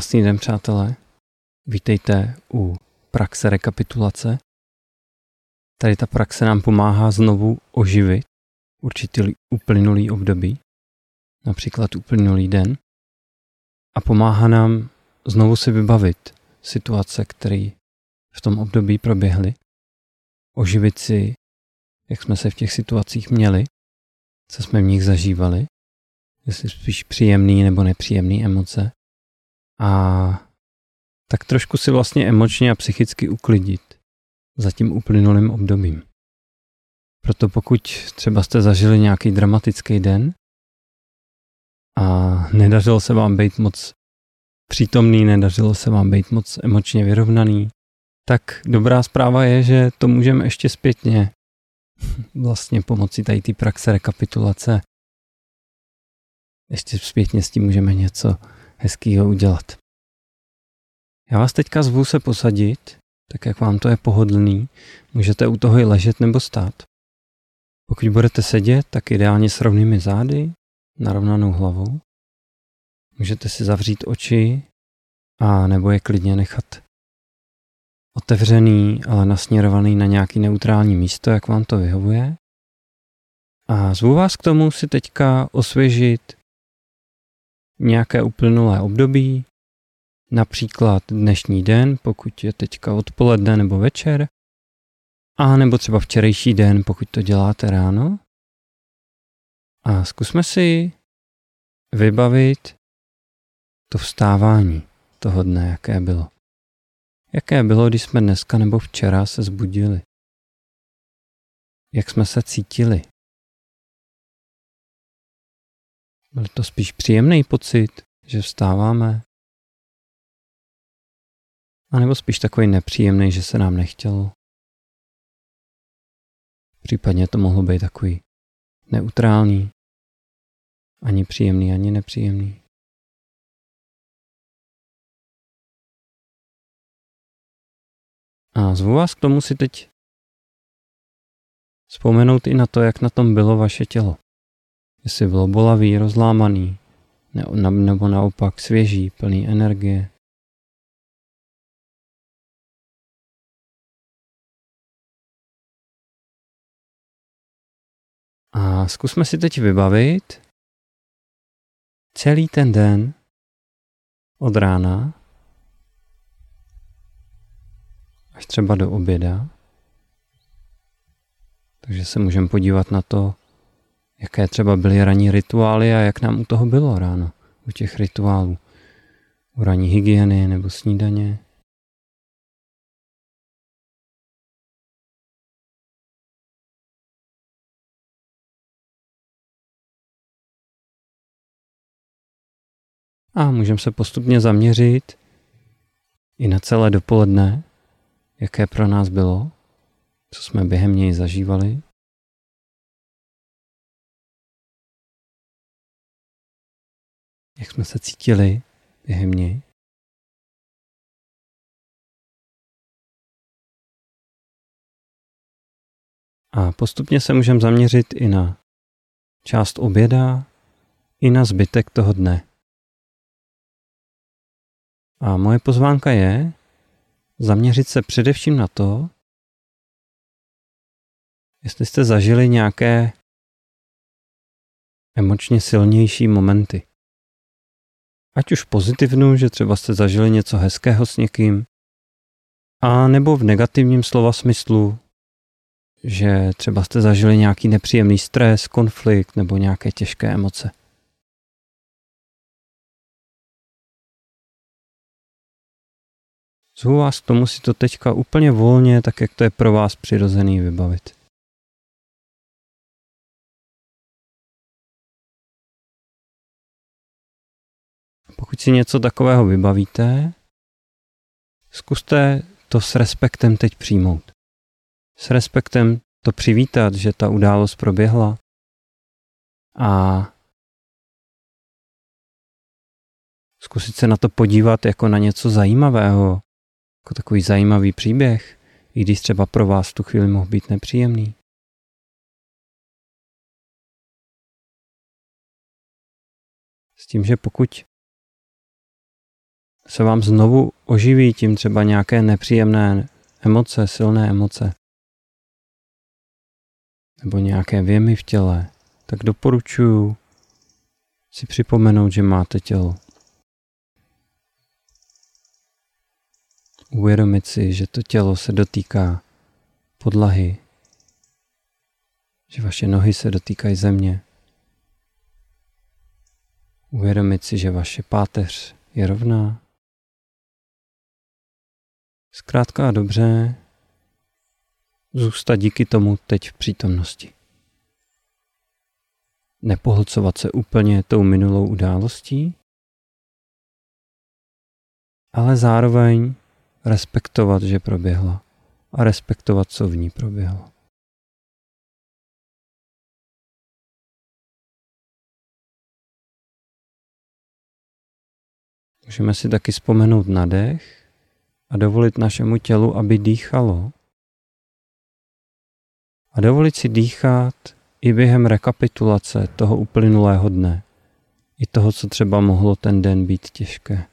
Krásný den, přátelé. Vítejte u praxe rekapitulace. Tady ta praxe nám pomáhá znovu oživit určitý uplynulý období, například uplynulý den, a pomáhá nám znovu si vybavit situace, které v tom období proběhly, oživit si, jak jsme se v těch situacích měli, co jsme v nich zažívali, jestli spíš příjemný nebo nepříjemný emoce, a tak trošku si vlastně emočně a psychicky uklidit za tím uplynulým obdobím. Proto pokud třeba jste zažili nějaký dramatický den a nedařilo se vám být moc přítomný, nedařilo se vám být moc emočně vyrovnaný, tak dobrá zpráva je, že to můžeme ještě zpětně vlastně pomocí tady té praxe rekapitulace ještě zpětně s tím můžeme něco hezkýho udělat. Já vás teďka zvu se posadit, tak jak vám to je pohodlný. Můžete u toho i ležet nebo stát. Pokud budete sedět, tak ideálně s rovnými zády, narovnanou hlavou. Můžete si zavřít oči a nebo je klidně nechat otevřený, ale nasměrovaný na nějaký neutrální místo, jak vám to vyhovuje. A zvu vás k tomu si teďka osvěžit nějaké uplynulé období, například dnešní den, pokud je teďka odpoledne nebo večer, a nebo třeba včerejší den, pokud to děláte ráno. A zkusme si vybavit to vstávání toho dne, jaké bylo. Jaké bylo, když jsme dneska nebo včera se zbudili? Jak jsme se cítili? Byl to spíš příjemný pocit, že vstáváme? A nebo spíš takový nepříjemný, že se nám nechtělo? Případně to mohlo být takový neutrální, ani příjemný, ani nepříjemný. A zvu vás k tomu si teď vzpomenout i na to, jak na tom bylo vaše tělo. Jestli bylo bolavý, rozlámaný, nebo naopak svěží, plný energie. A zkusme si teď vybavit celý ten den od rána až třeba do oběda. Takže se můžeme podívat na to, jaké třeba byly ranní rituály a jak nám u toho bylo ráno, u těch rituálů. U ranní hygieny nebo snídaně. A můžeme se postupně zaměřit i na celé dopoledne, jaké pro nás bylo, co jsme během něj zažívali. Jak jsme se cítili během něj. A postupně se můžeme zaměřit i na část oběda, i na zbytek toho dne. A moje pozvánka je zaměřit se především na to, jestli jste zažili nějaké emočně silnější momenty. Ať už pozitivnu, že třeba jste zažili něco hezkého s někým, a nebo v negativním slova smyslu, že třeba jste zažili nějaký nepříjemný stres, konflikt nebo nějaké těžké emoce. Zvu vás k tomu si to teďka úplně volně, tak jak to je pro vás přirozený, vybavit. Pokud si něco takového vybavíte, zkuste to s respektem teď přijmout. S respektem to přivítat, že ta událost proběhla a zkusit se na to podívat jako na něco zajímavého, jako takový zajímavý příběh, i když třeba pro vás tu chvíli mohl být nepříjemný. S tím, že pokud se vám znovu oživí tím třeba nějaké nepříjemné emoce, silné emoce, nebo nějaké věmy v těle, tak doporučuji si připomenout, že máte tělo. Uvědomit si, že to tělo se dotýká podlahy, že vaše nohy se dotýkají země. Uvědomit si, že vaše páteř je rovná. Zkrátka a dobře zůstat díky tomu teď v přítomnosti. Nepohlcovat se úplně tou minulou událostí, ale zároveň respektovat, že proběhla a respektovat, co v ní proběhlo. Můžeme si taky vzpomenout na dech a dovolit našemu tělu, aby dýchalo. A dovolit si dýchat i během rekapitulace toho uplynulého dne, i toho, co třeba mohlo ten den být těžké.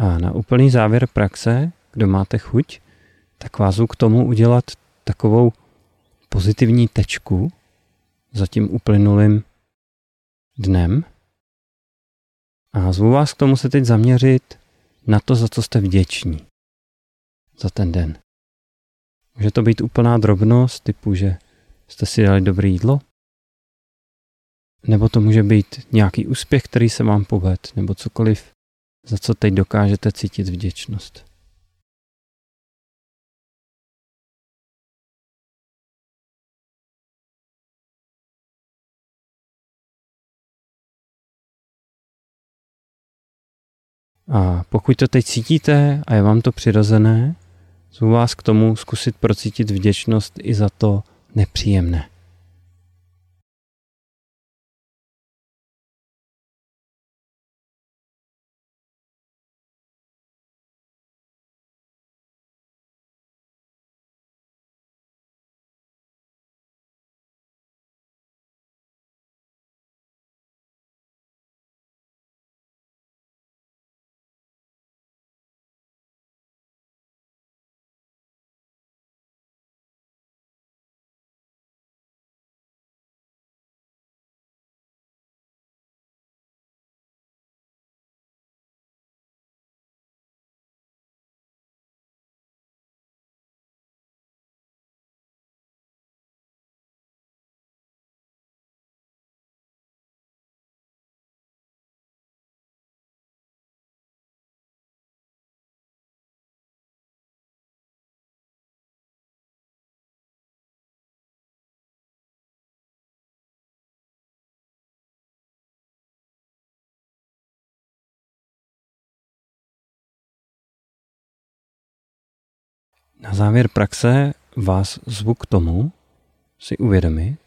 A na úplný závěr praxe, kdo máte chuť, tak vás k tomu udělat takovou pozitivní tečku za tím uplynulým dnem. A zvu vás k tomu se teď zaměřit na to, za co jste vděční za ten den. Může to být úplná drobnost, typu, že jste si dali dobré jídlo, nebo to může být nějaký úspěch, který se vám poved, nebo cokoliv, za co teď dokážete cítit vděčnost. A pokud to teď cítíte a je vám to přirozené, zvu vás k tomu zkusit procítit vděčnost i za to nepříjemné. Na závěr praxe vás zvu k tomu si uvědomit,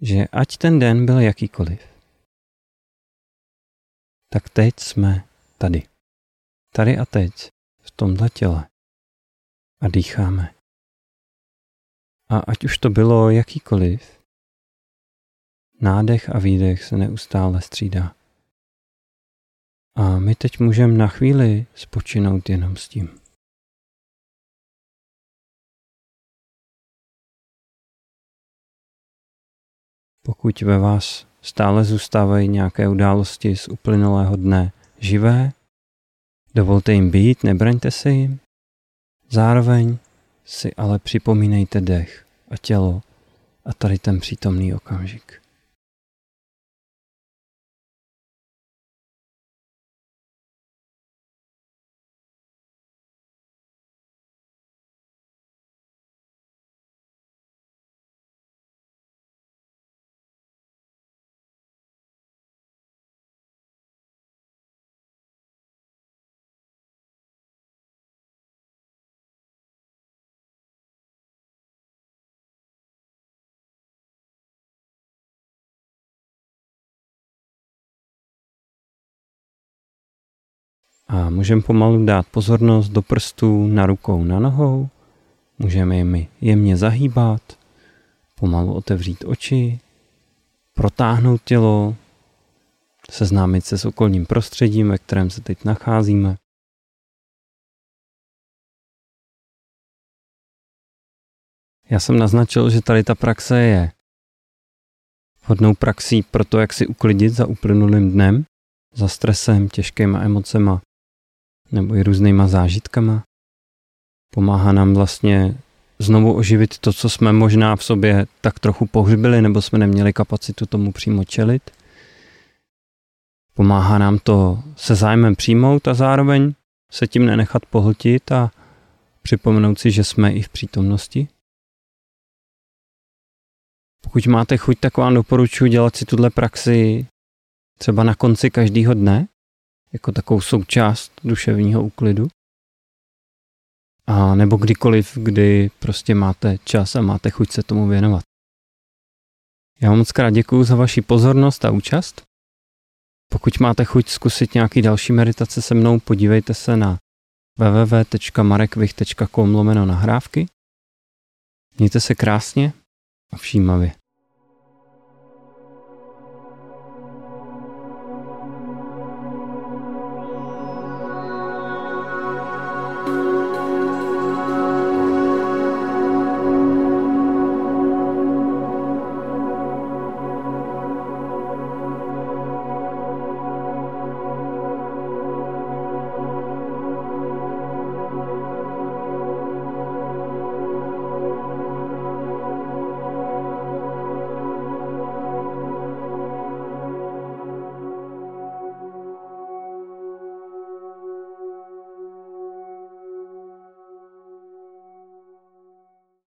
že ať ten den byl jakýkoliv, tak teď jsme tady. Tady a teď, v tomhle těle. A dýcháme. A ať už to bylo jakýkoliv, nádech a výdech se neustále střídá. A my teď můžeme na chvíli spočinout jenom s tím. Pokud ve vás stále zůstávají nějaké události z uplynulého dne živé, dovolte jim být, nebraňte se jim. Zároveň si ale připomínejte dech a tělo a tady ten přítomný okamžik. A můžeme pomalu dát pozornost do prstů na rukou, na nohou. Můžeme jimi jemně zahýbat, pomalu otevřít oči, protáhnout tělo, seznámit se s okolním prostředím, ve kterém se teď nacházíme. Já jsem naznačil, že tady ta praxe je hodnou praxí pro to, jak si uklidit za uplynulým dnem, za stresem, těžkýma emocema nebo i různýma zážitkama. Pomáhá nám vlastně znovu oživit to, co jsme možná v sobě tak trochu pohřbili nebo jsme neměli kapacitu tomu přímo čelit. Pomáhá nám to se zájmem přijmout a zároveň se tím nenechat pohltit a připomenout si, že jsme i v přítomnosti. Pokud máte chuť, tak vám doporučuji dělat si tuhle praxi třeba na konci každého dne, jako takovou součást duševního úklidu. A nebo kdykoliv, kdy prostě máte čas a máte chuť se tomu věnovat. Já vám moc krát děkuji za vaši pozornost a účast. Pokud máte chuť zkusit nějaký další meditace se mnou, podívejte se na www.marekvich.com nahrávky. Mějte se krásně a všímavě.